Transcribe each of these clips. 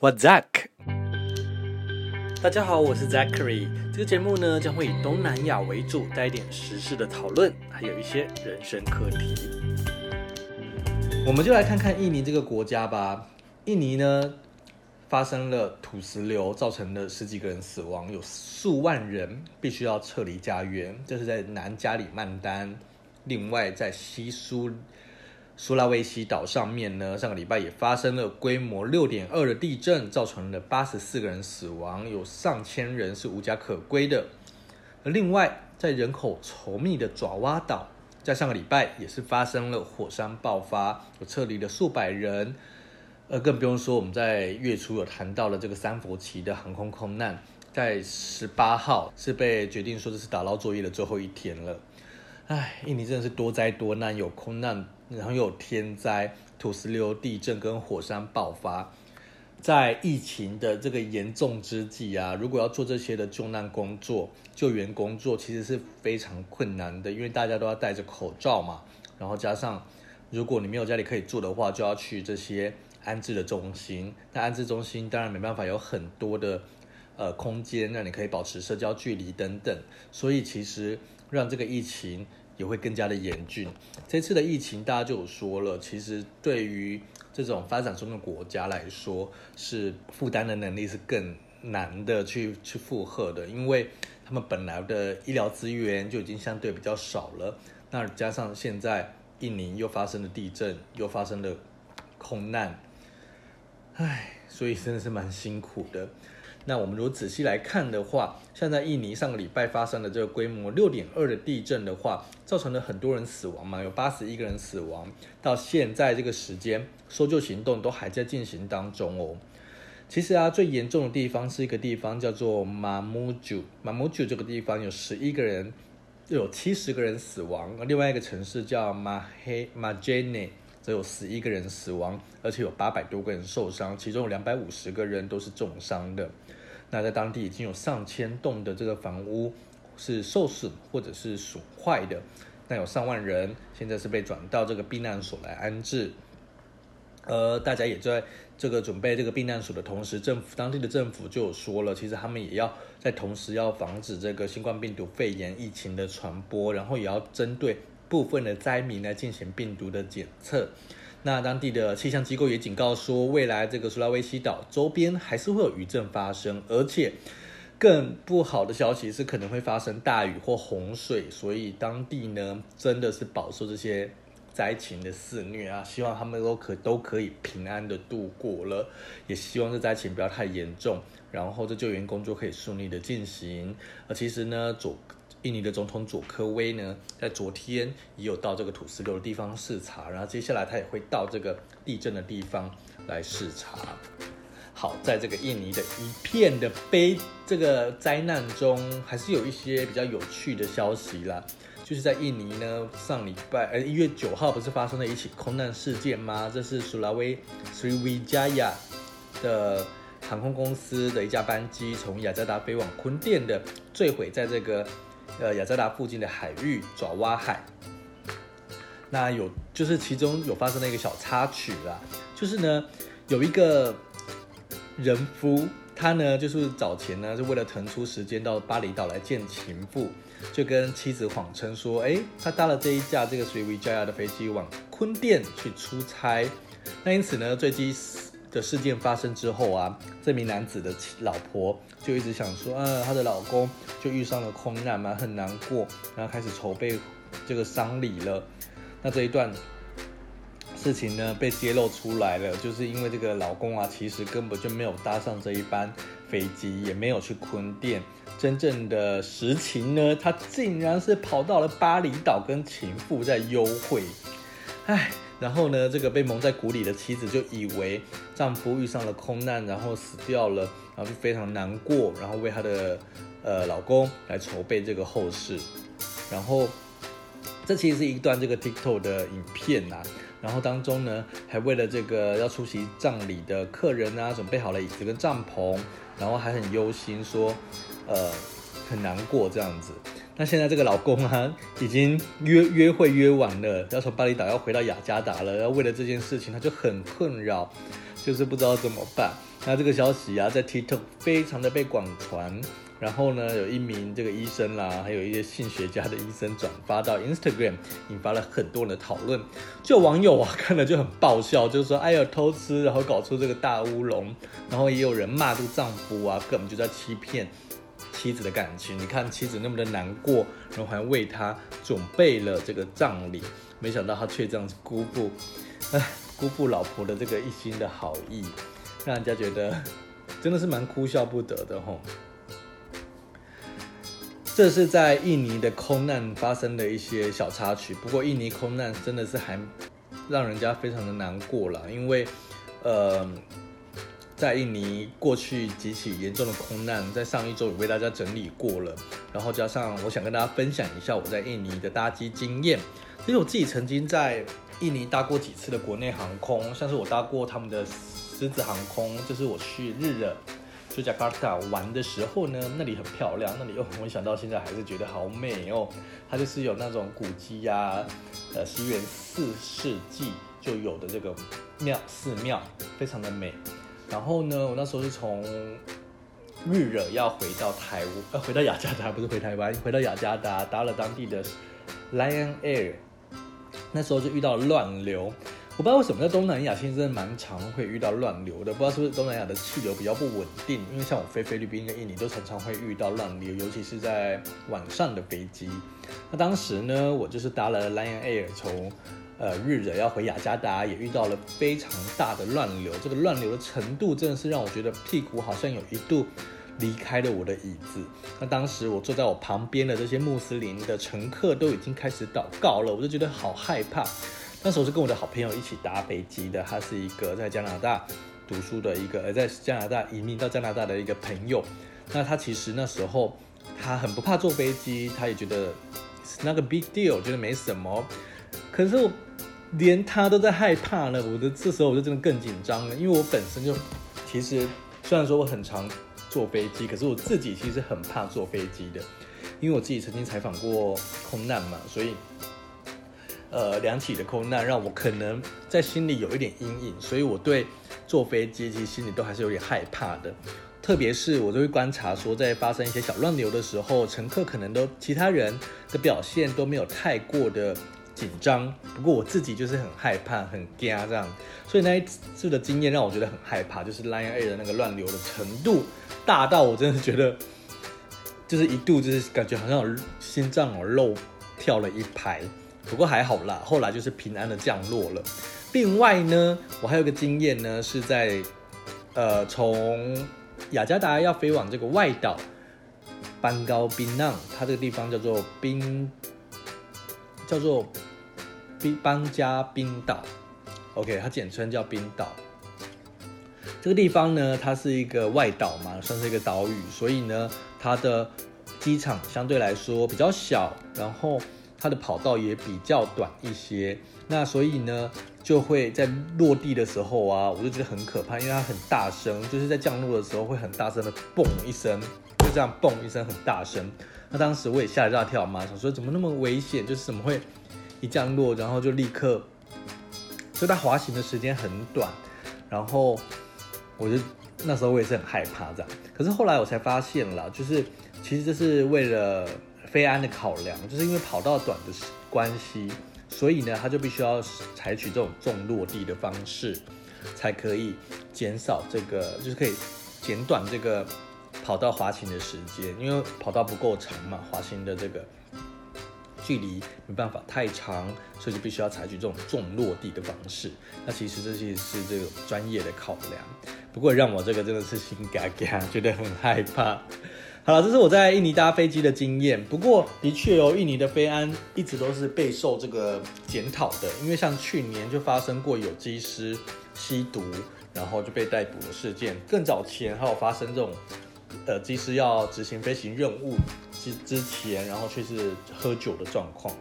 我 Zack，大家好，我是 Zachary。这个节目呢将会以东南亚为主，带一点时事的讨论，还有一些人生课题。我们就来看看印尼这个国家吧。印尼呢发生了土石流，造成了十几个人死亡，有数万人必须要撤离家园。这是在南加里曼丹，另外在西苏。苏拉威西岛上面呢，上个礼拜也发生了规模六点二的地震，造成了八十四个人死亡，有上千人是无家可归的。另外，在人口稠密的爪哇岛，在上个礼拜也是发生了火山爆发，有撤离了数百人。呃，更不用说我们在月初有谈到了这个三佛齐的航空空难，在十八号是被决定说这是打捞作业的最后一天了。唉，印尼真的是多灾多难，有空难。然后有天灾、土石流、地震跟火山爆发，在疫情的这个严重之际啊，如果要做这些的救难工作、救援工作，其实是非常困难的，因为大家都要戴着口罩嘛。然后加上，如果你没有家里可以住的话，就要去这些安置的中心。那安置中心当然没办法有很多的呃空间让你可以保持社交距离等等，所以其实让这个疫情。也会更加的严峻。这次的疫情，大家就有说了，其实对于这种发展中的国家来说，是负担的能力是更难的去去负荷的，因为他们本来的医疗资源就已经相对比较少了，那加上现在印尼又发生了地震，又发生了空难，唉，所以真的是蛮辛苦的。那我们如果仔细来看的话，像在印尼上个礼拜发生的这个规模六点二的地震的话，造成了很多人死亡嘛，有八十一个人死亡。到现在这个时间，搜救行动都还在进行当中哦。其实啊，最严重的地方是一个地方叫做马木九，马木九这个地方有十一个人，有七十个人死亡。另外一个城市叫马黑马杰内。则有十一个人死亡，而且有八百多个人受伤，其中有两百五十个人都是重伤的。那在当地已经有上千栋的这个房屋是受损或者是损坏的，那有上万人现在是被转到这个避难所来安置。而大家也在这个准备这个避难所的同时，政府当地的政府就有说了，其实他们也要在同时要防止这个新冠病毒肺炎疫情的传播，然后也要针对。部分的灾民来进行病毒的检测，那当地的气象机构也警告说，未来这个苏拉威西岛周边还是会有余震发生，而且更不好的消息是可能会发生大雨或洪水，所以当地呢真的是饱受这些灾情的肆虐啊！希望他们都可都可以平安的度过了，也希望这灾情不要太严重，然后这救援工作可以顺利的进行。而其实呢，左。印尼的总统佐科威呢，在昨天也有到这个土石流的地方视察，然后接下来他也会到这个地震的地方来视察。好，在这个印尼的一片的悲这个灾难中，还是有一些比较有趣的消息啦。就是在印尼呢，上礼拜呃一月九号不是发生了一起空难事件吗？这是苏拉威 Sriwijaya 的航空公司的一架班机从雅加达飞往坤甸的坠毁在这个。呃，雅加达附近的海域爪哇海，那有就是其中有发生了一个小插曲啦，就是呢有一个人夫，他呢就是早前呢是为了腾出时间到巴厘岛来见情妇，就跟妻子谎称说，哎，他搭了这一架这个 Sriwijaya 的飞机往昆甸去出差，那因此呢坠机的事件发生之后啊，这名男子的老婆就一直想说，呃，她的老公就遇上了空难嘛，很难过，然后开始筹备这个丧礼了。那这一段事情呢，被揭露出来了，就是因为这个老公啊，其实根本就没有搭上这一班飞机，也没有去坤甸，真正的实情呢，他竟然是跑到了巴厘岛跟情妇在幽会，唉。然后呢，这个被蒙在鼓里的妻子就以为丈夫遇上了空难，然后死掉了，然后就非常难过，然后为她的呃老公来筹备这个后事。然后这其实是一段这个 TikTok 的影片呐、啊，然后当中呢还为了这个要出席葬礼的客人啊，准备好了椅子跟帐篷，然后还很忧心说，呃很难过这样子。那现在这个老公啊，已经约约会约完了，要从巴厘岛要回到雅加达了。然后为了这件事情，他就很困扰，就是不知道怎么办。那这个消息啊，在 TikTok 非常的被广传。然后呢，有一名这个医生啦，还有一些性学家的医生转发到 Instagram，引发了很多人的讨论。就网友啊看了就很爆笑，就是说哎呀偷吃，然后搞出这个大乌龙。然后也有人骂这个丈夫啊，根本就在欺骗妻子的感情。你看妻子那么的难过，然后还为他准备了这个葬礼，没想到他却这样子辜负，哎，辜负老婆的这个一心的好意，让人家觉得 真的是蛮哭笑不得的吼。这是在印尼的空难发生的一些小插曲，不过印尼空难真的是还让人家非常的难过了，因为，呃，在印尼过去几起严重的空难，在上一周也为大家整理过了，然后加上我想跟大家分享一下我在印尼的搭机经验，其实我自己曾经在印尼搭过几次的国内航空，像是我搭过他们的狮子航空，就是我去日惹。去加卡达玩的时候呢，那里很漂亮，那里又我想到现在还是觉得好美哦。它就是有那种古迹呀、呃，西元四世纪就有的这个庙寺庙，非常的美。然后呢，我那时候是从日惹要回到台湾，呃，回到雅加达不是回台湾，回到雅加达搭了当地的 Lion Air，那时候就遇到了乱流。我不知道为什么在东南亚现在真的蛮常会遇到乱流的，不知道是不是东南亚的气流比较不稳定，因为像我飞菲律宾跟印尼都常常会遇到乱流，尤其是在晚上的飞机。那当时呢，我就是搭了 Lion Air 从呃日惹要回雅加达，也遇到了非常大的乱流，这个乱流的程度真的是让我觉得屁股好像有一度离开了我的椅子。那当时我坐在我旁边的这些穆斯林的乘客都已经开始祷告了，我就觉得好害怕。那时候是跟我的好朋友一起搭飞机的，他是一个在加拿大读书的一个，呃，在加拿大移民到加拿大的一个朋友。那他其实那时候他很不怕坐飞机，他也觉得那个 big deal，觉得没什么。可是我连他都在害怕了，我的这时候我就真的更紧张了，因为我本身就其实虽然说我很常坐飞机，可是我自己其实很怕坐飞机的，因为我自己曾经采访过空难嘛，所以。呃，两起的空难让我可能在心里有一点阴影，所以我对坐飞机其实心里都还是有点害怕的。特别是我都会观察说，在发生一些小乱流的时候，乘客可能都其他人的表现都没有太过的紧张，不过我自己就是很害怕、很惊这样。所以那一次的经验让我觉得很害怕，就是 Lion Air 的那个乱流的程度大到我真的觉得，就是一度就是感觉好像有心脏有漏跳了一拍。不过还好啦，后来就是平安的降落了。另外呢，我还有个经验呢，是在呃从雅加达要飞往这个外岛班高宾浪，它这个地方叫做宾叫做冰邦加冰岛，OK，它简称叫冰岛。这个地方呢，它是一个外岛嘛，算是一个岛屿，所以呢，它的机场相对来说比较小，然后。它的跑道也比较短一些，那所以呢，就会在落地的时候啊，我就觉得很可怕，因为它很大声，就是在降落的时候会很大声的嘣一声，就这样嘣一声很大声。那当时我也吓一大跳嘛，想说怎么那么危险，就是怎么会一降落然后就立刻，所以它滑行的时间很短，然后我就那时候我也是很害怕这样。可是后来我才发现了，就是其实这是为了。飞安的考量，就是因为跑道短的关系，所以呢，他就必须要采取这种重落地的方式，才可以减少这个，就是可以减短这个跑道滑行的时间，因为跑道不够长嘛，滑行的这个距离没办法太长，所以就必须要采取这种重落地的方式。那其实这些是这个专业的考量，不过让我这个真的是心嘎嘎，觉得很害怕。好了，这是我在印尼搭飞机的经验。不过，的确哦，印尼的飞安一直都是备受这个检讨的，因为像去年就发生过有机师吸毒，然后就被逮捕的事件。更早前还有发生这种，呃，机师要执行飞行任务之之前，然后却是喝酒的状况，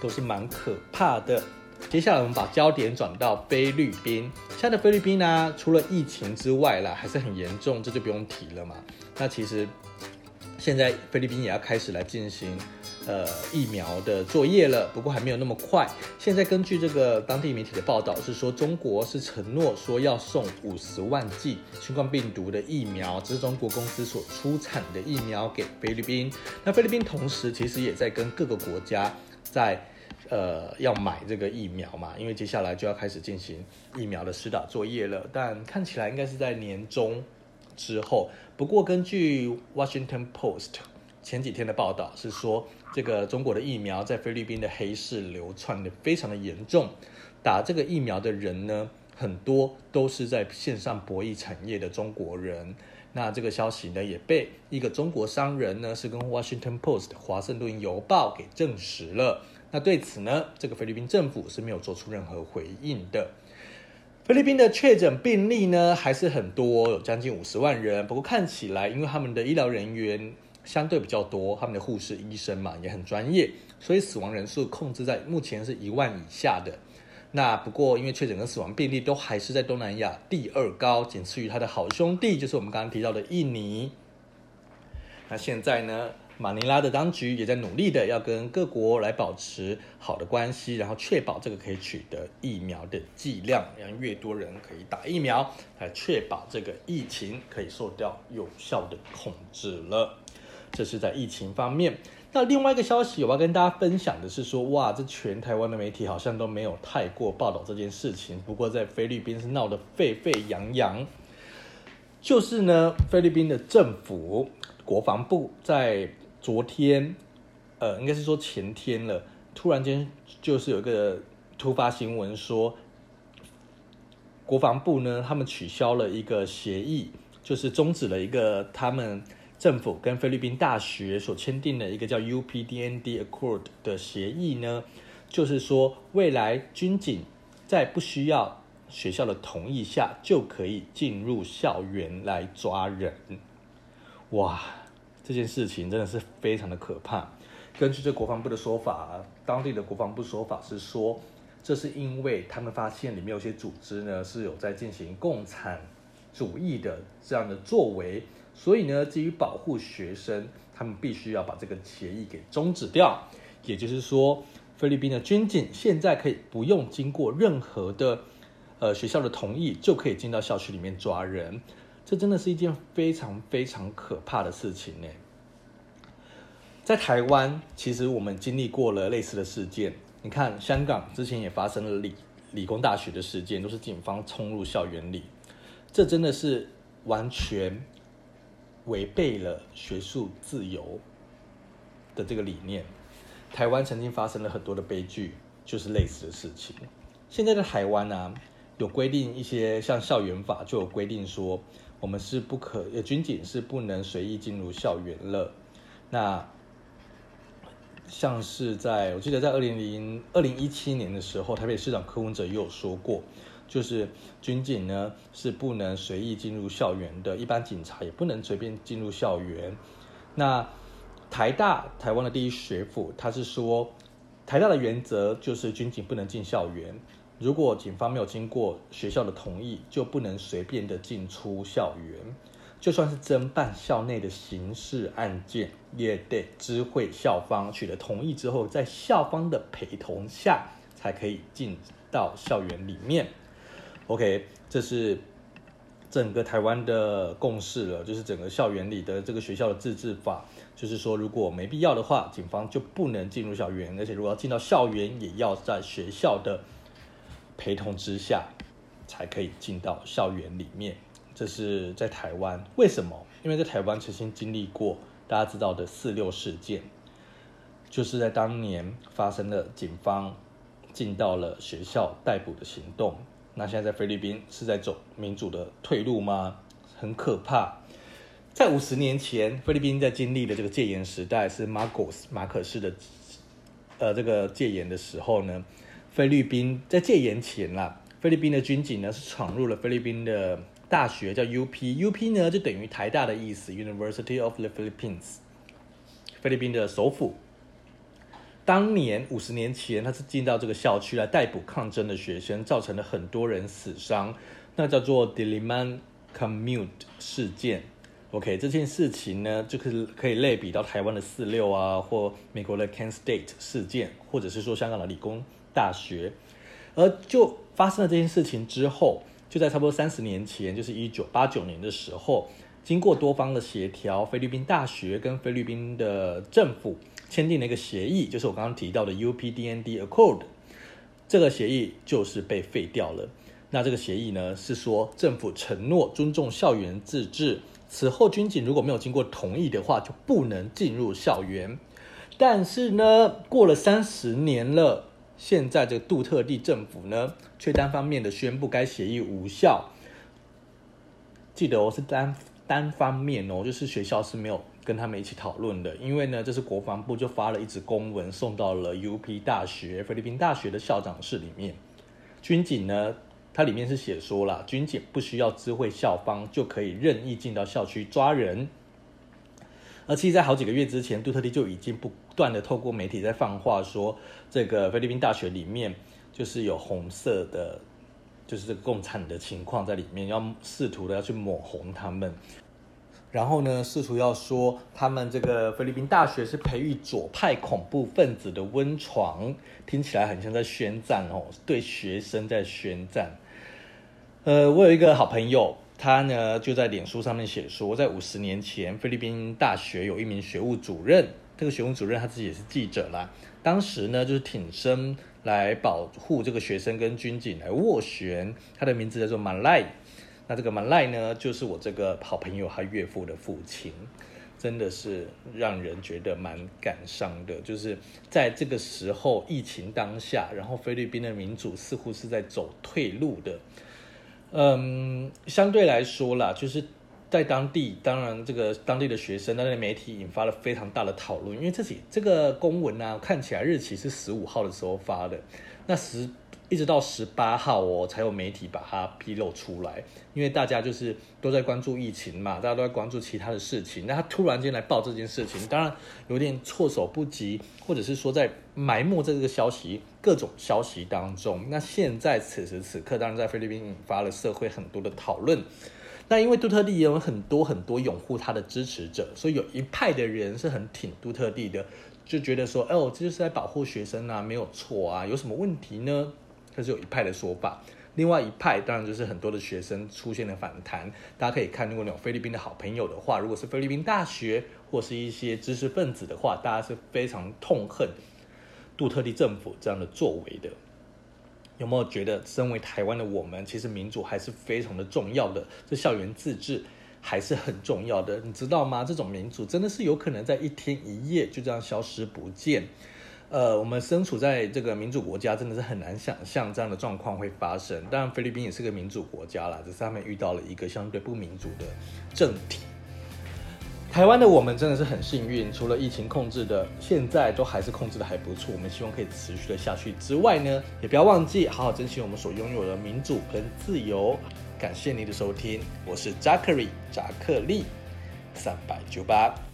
都是蛮可怕的。接下来我们把焦点转到菲律宾。现在的菲律宾呢、除了疫情之外啦，还是很严重，这就不用提了嘛。那其实现在菲律宾也要开始来进行呃疫苗的作业了，不过还没有那么快。现在根据这个当地媒体的报道是说，中国是承诺说要送五十万剂新冠病毒的疫苗，这是中国公司所出产的疫苗给菲律宾。那菲律宾同时其实也在跟各个国家在。呃，要买这个疫苗嘛，因为接下来就要开始进行疫苗的施打作业了，但看起来应该是在年中之后。不过，根据 Washington Post 前几天的报道是说，这个中国的疫苗在菲律宾的黑市流窜的非常的严重，打这个疫苗的人呢，很多都是在线上博弈产业的中国人。那这个消息呢，也被一个中国商人呢，是跟 Washington Post 华盛顿邮报给证实了。那对此呢，这个菲律宾政府是没有做出任何回应的。菲律宾的确诊病例呢，还是很多，有将近五十万人。不过看起来，因为他们的医疗人员相对比较多，他们的护士、医生嘛也很专业，所以死亡人数控制在目前是一万以下的。那不过，因为确诊跟死亡病例都还是在东南亚第二高，仅次于他的好兄弟，就是我们刚刚提到的印尼。那现在呢，马尼拉的当局也在努力的要跟各国来保持好的关系，然后确保这个可以取得疫苗的剂量，让越多人可以打疫苗，来确保这个疫情可以受到有效的控制了。这是在疫情方面。那另外一个消息，我要跟大家分享的是说，哇，这全台湾的媒体好像都没有太过报道这件事情。不过在菲律宾是闹得沸沸扬扬，就是呢，菲律宾的政府国防部在。昨天，呃，应该是说前天了。突然间，就是有一个突发新闻说，国防部呢，他们取消了一个协议，就是终止了一个他们政府跟菲律宾大学所签订的一个叫 UPDND Accord 的协议呢，就是说未来军警在不需要学校的同意下，就可以进入校园来抓人。哇！这件事情真的是非常的可怕。根据这国防部的说法，当地的国防部说法是说，这是因为他们发现里面有些组织呢是有在进行共产主义的这样的作为，所以呢，基于保护学生，他们必须要把这个协议给终止掉。也就是说，菲律宾的军警现在可以不用经过任何的呃学校的同意，就可以进到校区里面抓人。这真的是一件非常非常可怕的事情呢。在台湾，其实我们经历过了类似的事件。你看，香港之前也发生了理理工大学的事件，都是警方冲入校园里，这真的是完全违背了学术自由的这个理念。台湾曾经发生了很多的悲剧，就是类似的事情。现在的台湾呢、啊，有规定一些像校园法就有规定说。我们是不可，呃，军警是不能随意进入校园了。那像是在，我记得在二零零二零一七年的时候，台北市长柯文哲也有说过，就是军警呢是不能随意进入校园的，一般警察也不能随便进入校园。那台大台湾的第一学府，他是说，台大的原则就是军警不能进校园。如果警方没有经过学校的同意，就不能随便的进出校园。就算是侦办校内的刑事案件，也得知会校方取得同意之后，在校方的陪同下才可以进到校园里面。OK，这是整个台湾的共识了，就是整个校园里的这个学校的自治法，就是说如果没必要的话，警方就不能进入校园，而且如果要进到校园，也要在学校的。陪同之下，才可以进到校园里面。这是在台湾，为什么？因为在台湾曾经经历过大家知道的四六事件，就是在当年发生了警方进到了学校逮捕的行动。那现在在菲律宾是在走民主的退路吗？很可怕。在五十年前，菲律宾在经历的这个戒严时代，是马可斯马可斯的呃这个戒严的时候呢。菲律宾在戒严前啦，菲律宾的军警呢是闯入了菲律宾的大学，叫 UP，UP 呢就等于台大的意思，University of the Philippines，菲律宾的首府。当年五十年前，他是进到这个校区来逮捕抗争的学生，造成了很多人死伤，那叫做 Diliman Commute 事件。OK，这件事情呢，就是可以类比到台湾的四六啊，或美国的 ken State 事件，或者是说香港的理工大学。而就发生了这件事情之后，就在差不多三十年前，就是一九八九年的时候，经过多方的协调，菲律宾大学跟菲律宾的政府签订了一个协议，就是我刚刚提到的 UPDND Accord。这个协议就是被废掉了。那这个协议呢，是说政府承诺尊重校园自治，此后军警如果没有经过同意的话，就不能进入校园。但是呢，过了三十年了，现在这个杜特地政府呢，却单方面的宣布该协议无效。记得哦，是单单方面哦，就是学校是没有。跟他们一起讨论的，因为呢，这是国防部就发了一纸公文送到了 UP 大学、菲律宾大学的校长室里面。军警呢，它里面是写说了，军警不需要知会校方就可以任意进到校区抓人。而其实，在好几个月之前，杜特地就已经不断的透过媒体在放话说，这个菲律宾大学里面就是有红色的，就是这个共产的情况在里面，要试图的要去抹红他们。然后呢，试图要说他们这个菲律宾大学是培育左派恐怖分子的温床，听起来很像在宣战哦，对学生在宣战。呃，我有一个好朋友，他呢就在脸书上面写说，在五十年前，菲律宾大学有一名学务主任，这个学务主任他自己也是记者啦，当时呢就是挺身来保护这个学生跟军警来斡旋，他的名字叫做马赖。那这个马赖呢，就是我这个好朋友他岳父的父亲，真的是让人觉得蛮感伤的。就是在这个时候，疫情当下，然后菲律宾的民主似乎是在走退路的。嗯，相对来说啦，就是在当地，当然这个当地的学生、当地媒体引发了非常大的讨论，因为这起这个公文啊，看起来日期是十五号的时候发的，那十。一直到十八号哦，才有媒体把它披露出来。因为大家就是都在关注疫情嘛，大家都在关注其他的事情。那他突然间来报这件事情，当然有点措手不及，或者是说在埋没在这个消息各种消息当中。那现在此时此刻，当然在菲律宾引发了社会很多的讨论。那因为杜特地也有很多很多拥护他的支持者，所以有一派的人是很挺杜特地的，就觉得说，哦，这就是在保护学生啊，没有错啊，有什么问题呢？这是有一派的说法，另外一派当然就是很多的学生出现了反弹。大家可以看，如果你有菲律宾的好朋友的话，如果是菲律宾大学或是一些知识分子的话，大家是非常痛恨杜特地政府这样的作为的。有没有觉得，身为台湾的我们，其实民主还是非常的重要的？这校园自治还是很重要的，你知道吗？这种民主真的是有可能在一天一夜就这样消失不见。呃，我们身处在这个民主国家，真的是很难想象这样的状况会发生。当然，菲律宾也是个民主国家啦，只是他们遇到了一个相对不民主的政体。台湾的我们真的是很幸运，除了疫情控制的，现在都还是控制的还不错。我们希望可以持续的下去之外呢，也不要忘记好好珍惜我们所拥有的民主跟自由。感谢您的收听，我是扎克里扎克利三百九八。